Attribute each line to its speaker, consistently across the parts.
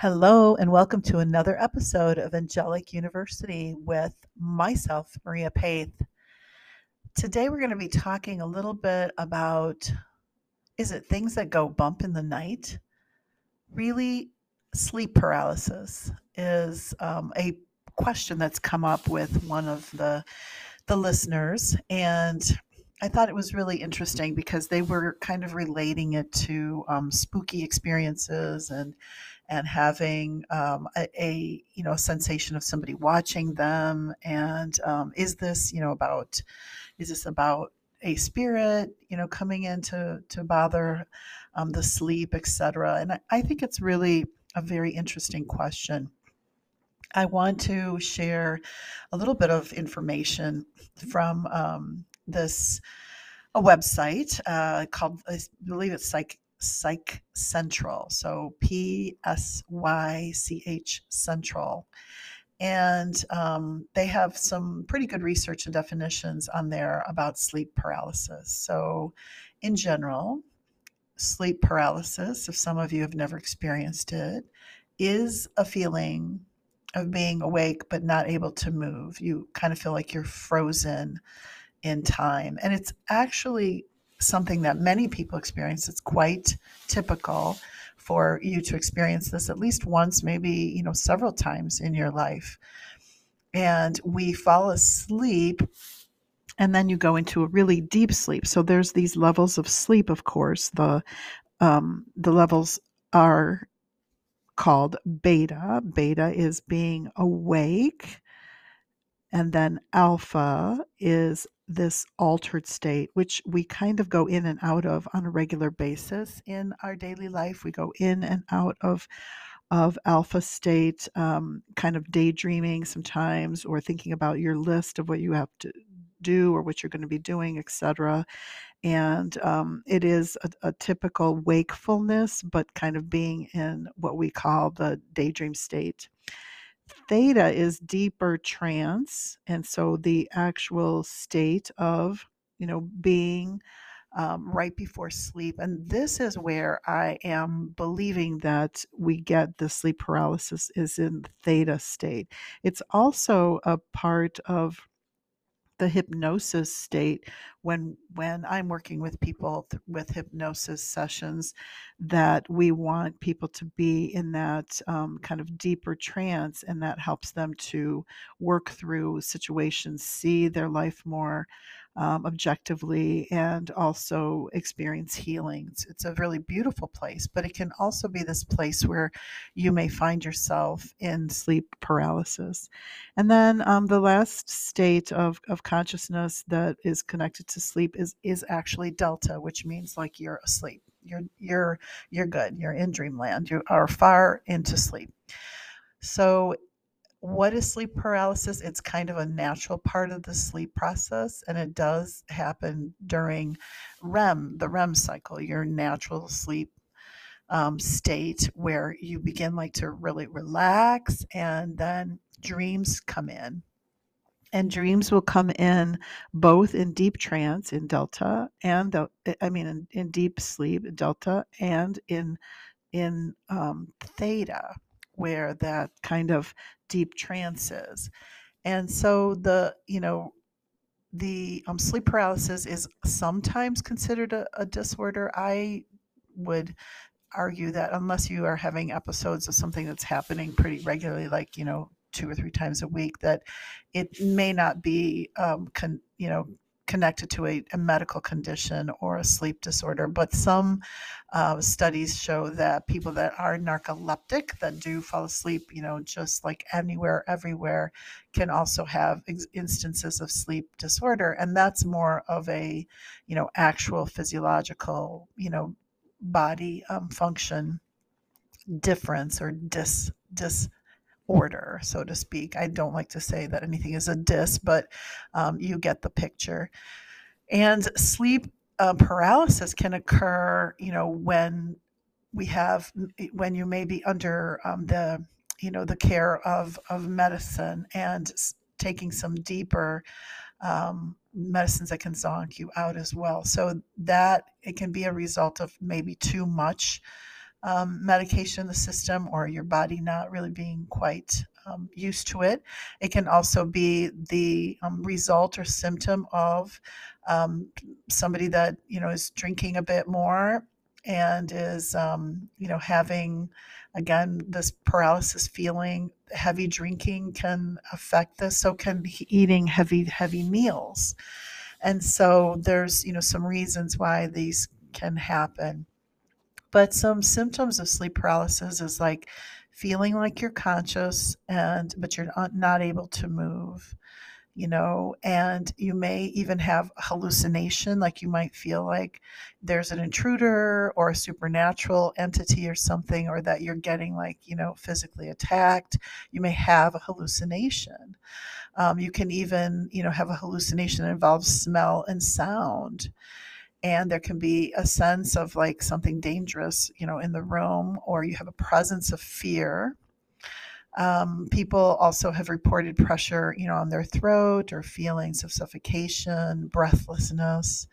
Speaker 1: Hello, and welcome to another episode of Angelic University with myself, Maria Pieth. Today, we're going to be talking a little bit about is it things that go bump in the night? Really, sleep paralysis is um, a question that's come up with one of the the listeners, and I thought it was really interesting because they were kind of relating it to um, spooky experiences and and having um, a, a, you know sensation of somebody watching them and um, is this you know about is this about a spirit you know coming in to to bother um, the sleep etc and I, I think it's really a very interesting question. I want to share a little bit of information from um, this a website uh, called I believe it's Psych Psych Central. So P S Y C H Central. And um, they have some pretty good research and definitions on there about sleep paralysis. So, in general, sleep paralysis, if some of you have never experienced it, is a feeling of being awake but not able to move. You kind of feel like you're frozen in time. And it's actually something that many people experience. It's quite typical for you to experience this at least once, maybe, you know, several times in your life. And we fall asleep and then you go into a really deep sleep. So there's these levels of sleep, of course. The um, the levels are called beta. Beta is being awake. And then alpha is this altered state, which we kind of go in and out of on a regular basis in our daily life. We go in and out of of alpha state, um, kind of daydreaming sometimes, or thinking about your list of what you have to do or what you're going to be doing, etc. And um, it is a, a typical wakefulness, but kind of being in what we call the daydream state. Theta is deeper trance, and so the actual state of, you know, being um, right before sleep. And this is where I am believing that we get the sleep paralysis is in theta state. It's also a part of the hypnosis state when when i'm working with people th- with hypnosis sessions that we want people to be in that um, kind of deeper trance and that helps them to work through situations see their life more um, objectively and also experience healings. It's a really beautiful place, but it can also be this place where you may find yourself in sleep paralysis. And then um, the last state of, of consciousness that is connected to sleep is, is actually delta, which means like you're asleep. You're you're you're good. You're in dreamland. You are far into sleep. So what is sleep paralysis? It's kind of a natural part of the sleep process, and it does happen during REM, the REM cycle, your natural sleep um, state where you begin like to really relax, and then dreams come in. And dreams will come in both in deep trance in delta and the, I mean in, in deep sleep delta and in in um, theta where that kind of deep trance is. And so the, you know, the um, sleep paralysis is sometimes considered a, a disorder. I would argue that unless you are having episodes of something that's happening pretty regularly, like, you know, two or three times a week, that it may not be, um, con, you know, connected to a, a, medical condition or a sleep disorder. But some uh, studies show that people that are narcoleptic, that do fall asleep, you know, just like anywhere, everywhere, can also have ex- instances of sleep disorder. And that's more of a, you know, actual physiological, you know, body um, function difference or dis dis order, so to speak. I don't like to say that anything is a dis, but um, you get the picture. And sleep uh, paralysis can occur, you know, when we have when you may be under um, the you know the care of of medicine and taking some deeper um, medicines that can zonk you out as well. So that it can be a result of maybe too much um, medication in the system or your body not really being quite um, used to it. It can also be the um, result or symptom of um, somebody that you know is drinking a bit more and is um, you know having again this paralysis feeling. Heavy drinking can affect this. So can eating heavy heavy meals. And so there's you know some reasons why these can happen. But some symptoms of sleep paralysis is like feeling like you're conscious and but you're not, able to move you know? And you may even have hallucination like you might feel like there's an intruder or a supernatural entity or something or that you're getting like you know physically attacked. You may have a hallucination. Um, you can even you know have a hallucination that involves smell and sound and there can be a sense of like something dangerous you know in the room or you have a presence of fear. Um, people also have reported pressure you know on their throat or feelings of suffocation breathlessness.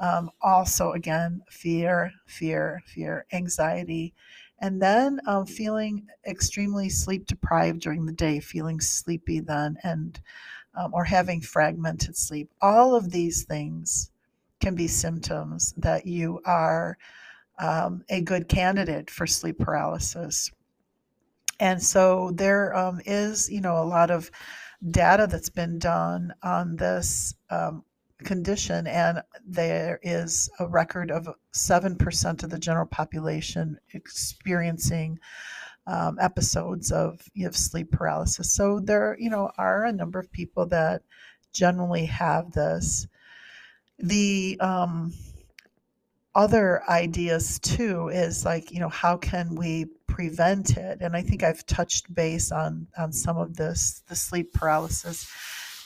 Speaker 1: Um, also again fear fear fear anxiety and then um, feeling extremely sleep deprived during the day feeling sleepy then and um, or having fragmented sleep. All of these things can be symptoms that you are um, a good candidate for sleep paralysis. And so there um, is, you know, a lot of data that's been done on this um, condition, and there is a record of 7% of the general population experiencing um, episodes of you sleep paralysis. So there, you know, are a number of people that generally have this the um, other ideas too is like you know how can we prevent it? And i think i've touched base on on some of this the sleep paralysis.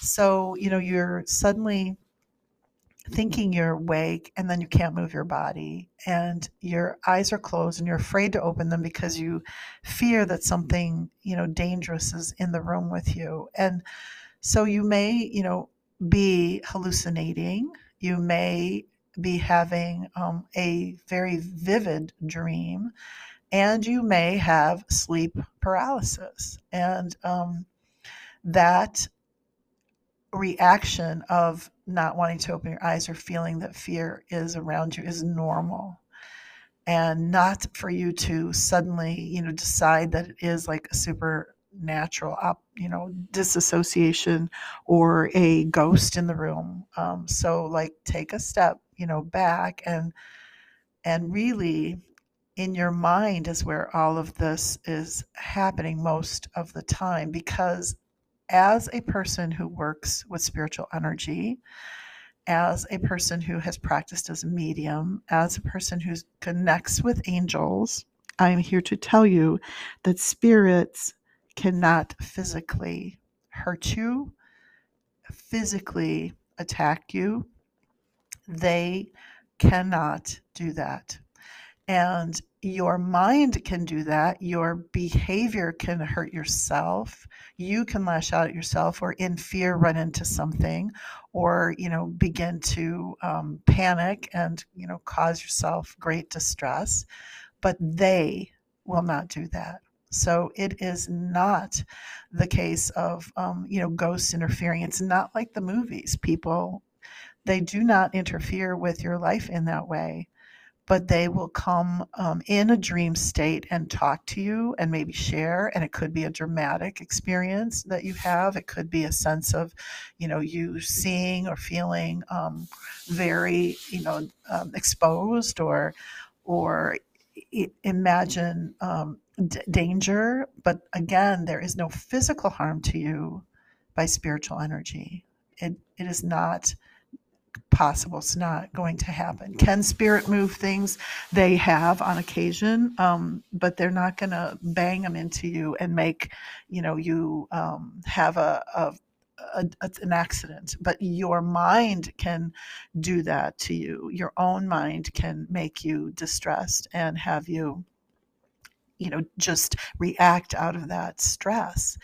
Speaker 1: So you know you're suddenly thinking you're awake and then you can't move your body and your eyes are closed and you're afraid to open them because you fear that something you know dangerous is in the room with you. And so you may you know be hallucinating you may be having um, a very vivid dream, and you may have sleep paralysis. And um, that reaction of not wanting to open your eyes or feeling that fear is around you is normal and not for you to suddenly you know decide that it is like a super natural up you know disassociation or a ghost in the room. Um, so like take a step you know back and and really in your mind is where all of this is happening most of the time because as a person who works with spiritual energy as a person who has practiced as a medium as a person who connects with angels i'm here to tell you that spirits cannot physically hurt you, physically attack you. They cannot do that. And your mind can do that. Your behavior can hurt yourself. You can lash out at yourself or in fear run into something or, you know, begin to um, panic and, you know, cause yourself great distress. But they will not do that. So it is not the case of, um, you know, ghosts interfering. It's not like the movies. People, they do not interfere with your life in that way, but they will come um, in a dream state and talk to you and maybe share. And it could be a dramatic experience that you have. It could be a sense of, you know, you seeing or feeling um, very, you know, um, exposed or, or imagine um, d- danger, but again, there is no physical harm to you by spiritual energy. It, it is not possible. It's not going to happen. Can spirit move things? They have on occasion, um, but they're not going to bang them into you and make, you know, you um, have a, a, a, an accident. But your mind can do that to you. Your own mind can make you distressed and have you you know just react out of that stress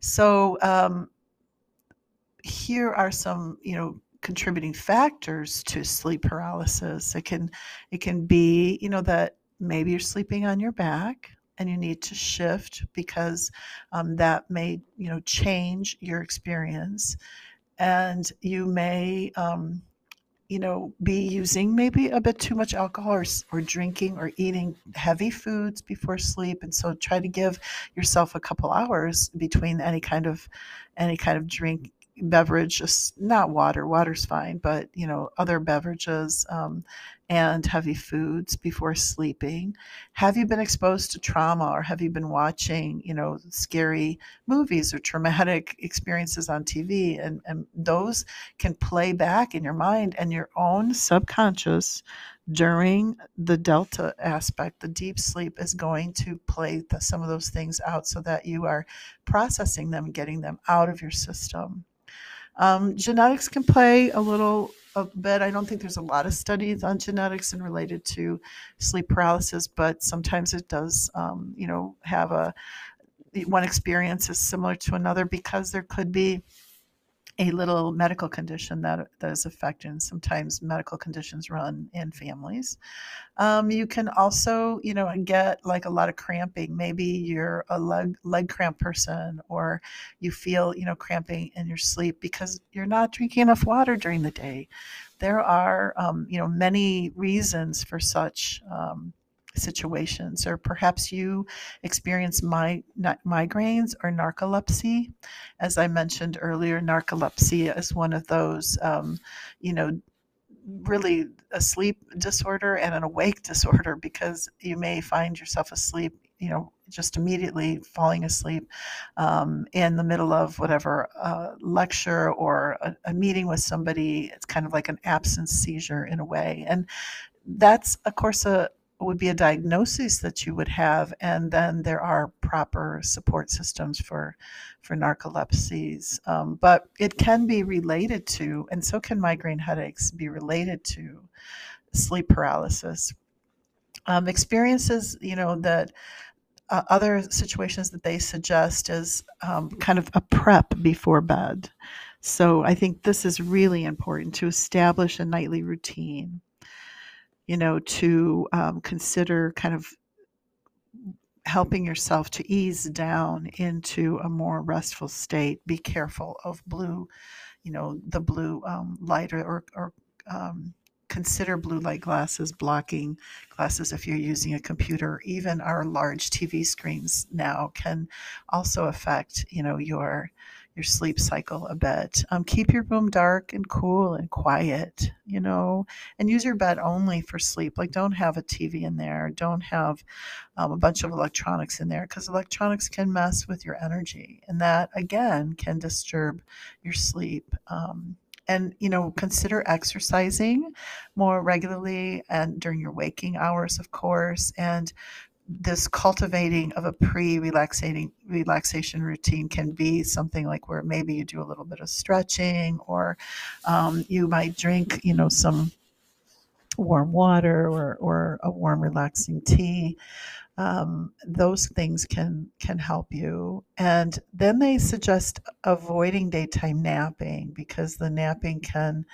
Speaker 1: so um, here are some you know contributing factors to sleep paralysis it can it can be you know that maybe you're sleeping on your back and you need to shift because um, that may you know change your experience and you may um, you know be using maybe a bit too much alcohol or, or drinking or eating heavy foods before sleep and so try to give yourself a couple hours between any kind of any kind of drink beverage, just not water. Water's fine, but you know other beverages um, and heavy foods before sleeping. Have you been exposed to trauma, or have you been watching you know scary movies or traumatic experiences on TV? And and those can play back in your mind and your own subconscious during the delta aspect, the deep sleep is going to play the, some of those things out so that you are processing them, getting them out of your system. Um, genetics can play a little a bit. I don't think there's a lot of studies on genetics and related to sleep paralysis, but sometimes it does, um, you know, have a one experience is similar to another because there could be a little medical condition that, that is affecting. Sometimes medical conditions run in families. Um, you can also, you know, get like a lot of cramping. Maybe you're a leg leg cramp person, or you feel, you know, cramping in your sleep because you're not drinking enough water during the day. There are, um, you know, many reasons for such. Um, situations, or perhaps you experience my, migraines or narcolepsy. As I mentioned earlier, narcolepsy is one of those, um, you know, really a sleep disorder and an awake disorder because you may find yourself asleep, you know, just immediately falling asleep um, in the middle of whatever uh, lecture or a, a meeting with somebody. It's kind of like an absence seizure in a way. And that's, of course, a, would be a diagnosis that you would have, and then there are proper support systems for for narcolepsies. Um, but it can be related to, and so can migraine headaches be related to sleep paralysis. Um, experiences, you know, that uh, other situations that they suggest is um, kind of a prep before bed. So I think this is really important to establish a nightly routine you know, to um, consider kind of helping yourself to ease down into a more restful state. Be careful of blue, you know, the blue um, light or, or, or um, consider blue light glasses, blocking glasses if you're using a computer. Even our large TV screens now can also affect, you know, your your sleep cycle a bit. Um, keep your room dark and cool and quiet, you know, and use your bed only for sleep. Like, don't have a TV in there, don't have um, a bunch of electronics in there because electronics can mess with your energy, and that again can disturb your sleep. Um, and you know consider exercising more regularly and during your waking hours of course and this cultivating of a pre-relaxating relaxation routine can be something like where maybe you do a little bit of stretching or um, you might drink you know some warm water or, or a warm relaxing tea. Um, those things can can help you. And then they suggest avoiding daytime napping because the napping can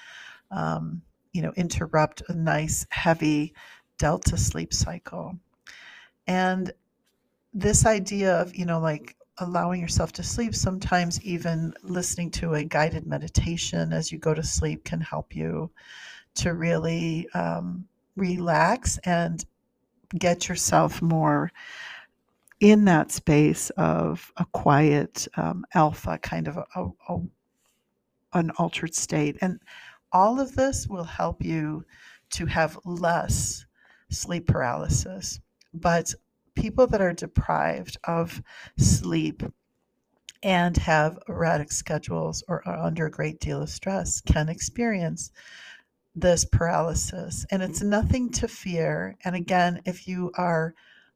Speaker 1: um, you know interrupt a nice heavy delta sleep cycle and this idea of, you know, like allowing yourself to sleep, sometimes even listening to a guided meditation as you go to sleep can help you to really um, relax and get yourself more in that space of a quiet um, alpha kind of a, a, a, an altered state. And all of this will help you to have less sleep paralysis but people that are deprived of sleep and have erratic schedules or are under a great deal of stress can experience this paralysis. And it's nothing to fear. And again, if you are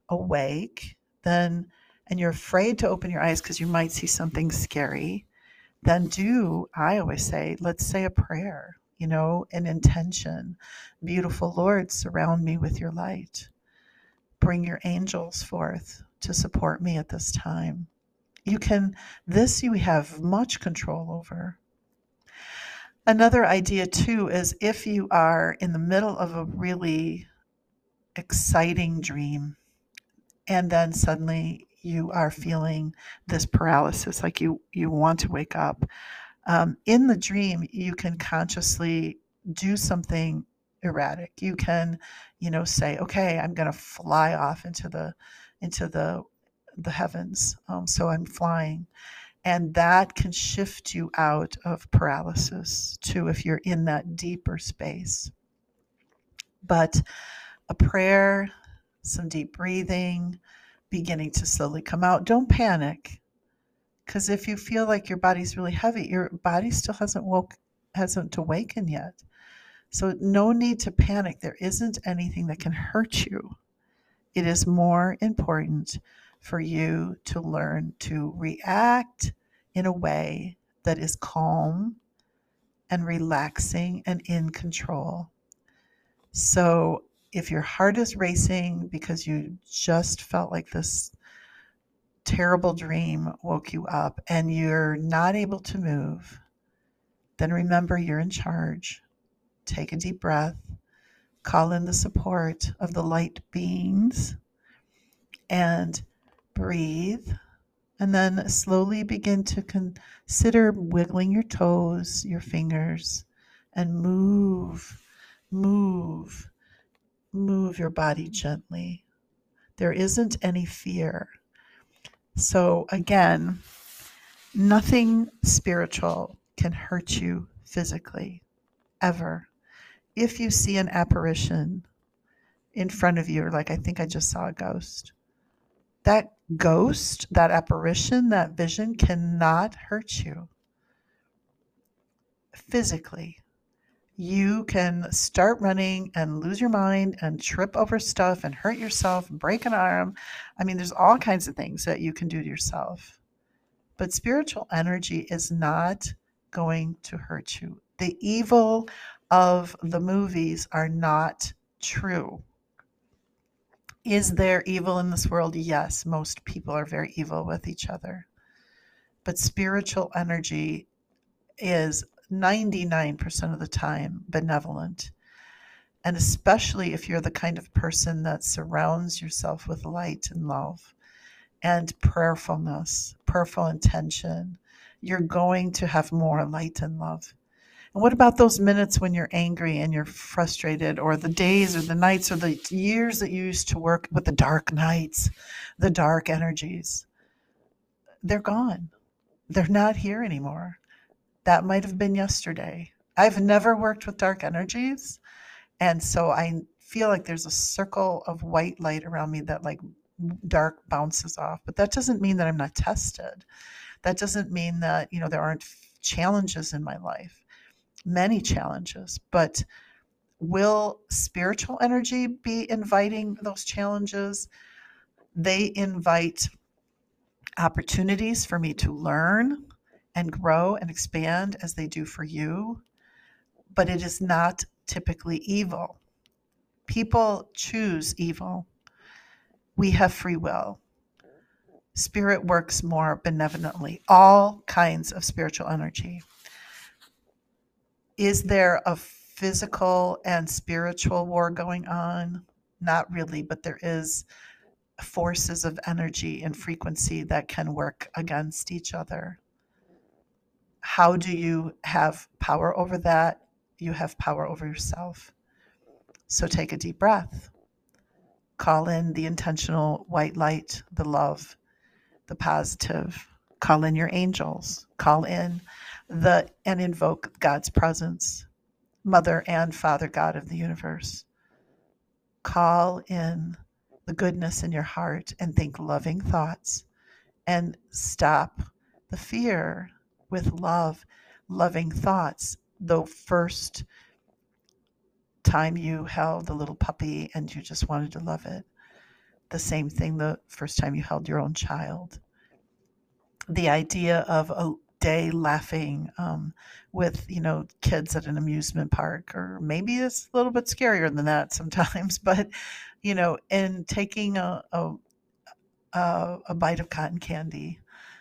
Speaker 1: awake, then and you're afraid to open your eyes because you might see something scary, then do, I always say, let's say a prayer, you know, an intention. Beautiful Lord, surround me with your light. Bring your angels forth to support me at this time. You can, this you have much control over. Another idea, too, is if you are in the middle of a really exciting dream. And then suddenly you are feeling this paralysis, like you, you want to wake up. Um, in the dream, you can consciously do something erratic. You can, you know, say, okay, I'm going to fly off into the, into the, the heavens. Um, so I'm flying. And that can shift you out of paralysis too if you're in that deeper space. But a prayer, some deep breathing, beginning to slowly come out. Don't panic. Because if you feel like your body's really heavy, your body still hasn't woke hasn't awakened yet. So no need to panic. There isn't anything that can hurt you. It is more important for you to learn to react in a way that is calm and relaxing and in control. So if your heart is racing because you just felt like this terrible dream woke you up and you're not able to move, then remember you're in charge. Take a deep breath, call in the support of the light beings, and breathe. And then slowly begin to consider wiggling your toes, your fingers, and move, move, move your body gently. There isn't any fear. So, again, nothing spiritual can hurt you physically, ever. If you see an apparition in front of you, or like I think I just saw a ghost, that ghost, that apparition, that vision cannot hurt you physically. You can start running and lose your mind and trip over stuff and hurt yourself, break an arm. I mean, there's all kinds of things that you can do to yourself. But spiritual energy is not going to hurt you. The evil of the movies are not true. Is there evil in this world? Yes, most people are very evil with each other. But spiritual energy is 99% of the time benevolent. And especially if you're the kind of person that surrounds yourself with light and love and prayerfulness, prayerful intention, you're going to have more light and love. And what about those minutes when you're angry and you're frustrated, or the days or the nights or the years that you used to work with the dark nights, the dark energies? They're gone. They're not here anymore. That might have been yesterday. I've never worked with dark energies. And so I feel like there's a circle of white light around me that like dark bounces off. But that doesn't mean that I'm not tested. That doesn't mean that, you know, there aren't challenges in my life many challenges, but will spiritual energy be inviting those challenges? They invite opportunities for me to learn and grow and expand as they do for you, but it is not typically evil. People choose evil. We have free will. Spirit works more benevolently, all kinds of spiritual energy is there a physical and spiritual war going on? Not really, but there is forces of energy and frequency that can work against each other. How do you have power over that? You have power over yourself. So take a deep breath. Call in the intentional white light, the love, the positive. Call in your angels. Call in the and invoke God's presence, Mother and Father God of the universe. Call in the goodness in your heart and think loving thoughts and stop the fear with love, loving thoughts. The first time you held a little puppy and you just wanted to love it, the same thing the first time you held your own child. The idea of a day laughing um, with you know kids at an amusement park or maybe it's a little bit scarier than that sometimes but you know and taking a, a, a bite of cotton candy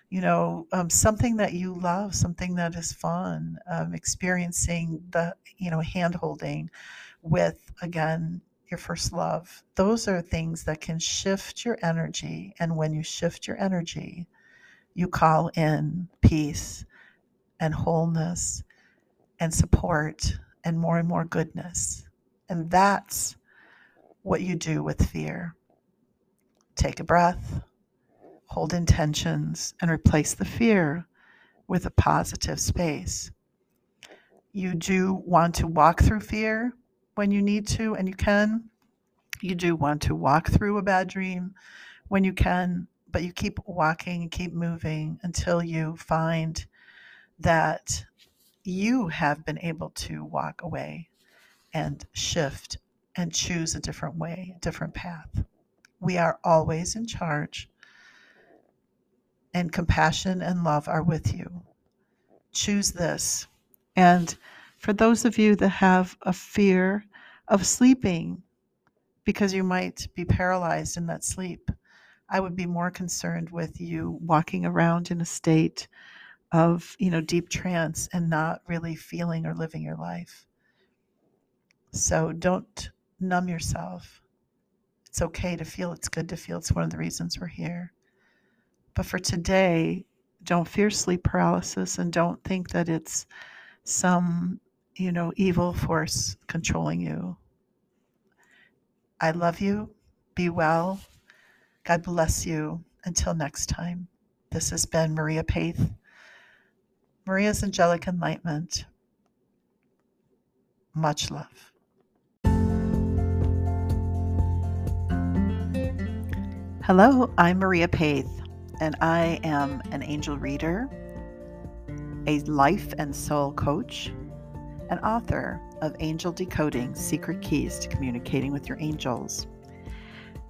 Speaker 1: you know um, something that you love something that is fun um, experiencing the you know hand holding with again your first love. Those are things that can shift your energy. And when you shift your energy, you call in peace and wholeness and support and more and more goodness. And that's what you do with fear. Take a breath, hold intentions, and replace the fear with a positive space. You do want to walk through fear when you need to and you can. You do want to walk through a bad dream when you can, but you keep walking and keep moving until you find that you have been able to walk away and shift and choose a different way, a different path. We are always in charge, and compassion and love are with you. Choose this. And for those of you that have a fear of sleeping because you might be paralyzed in that sleep, I would be more concerned with you walking around in a state of, you know, deep trance and not really feeling or living your life. So don't numb yourself. It's okay to feel, it's good to feel. It's one of the reasons we're here. But for today, don't fear sleep paralysis and don't think that it's some, you know, evil force controlling you. I love you. Be well. God bless you. Until next time, this has been Maria Pieth, Maria's Angelic Enlightenment. Much love. Hello, I'm Maria Pieth, and I am an angel reader, a life and soul coach, an author of Angel Decoding Secret Keys to Communicating with Your Angels.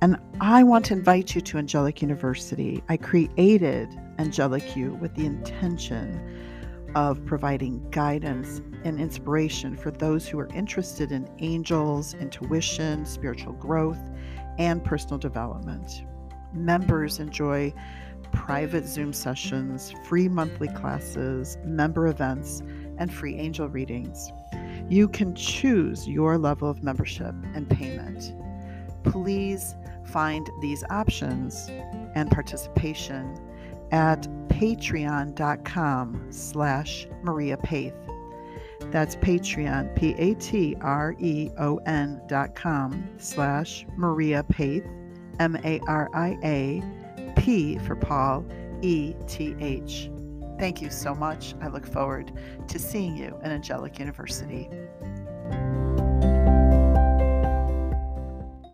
Speaker 1: And I want to invite you to Angelic University. I created Angelic U with the intention of providing guidance and inspiration for those who are interested in angels, intuition, spiritual growth, and personal development. Members enjoy private Zoom sessions, free monthly classes, member events, and free angel readings. You can choose your level of membership and payment. Please find these options and participation at patreon.com slash Maria Pieth. That's Patreon, P A T R E O N dot com slash Maria Pieth, M A R I A, P for Paul, E T H. Thank you so much. I look forward to seeing you at Angelic University.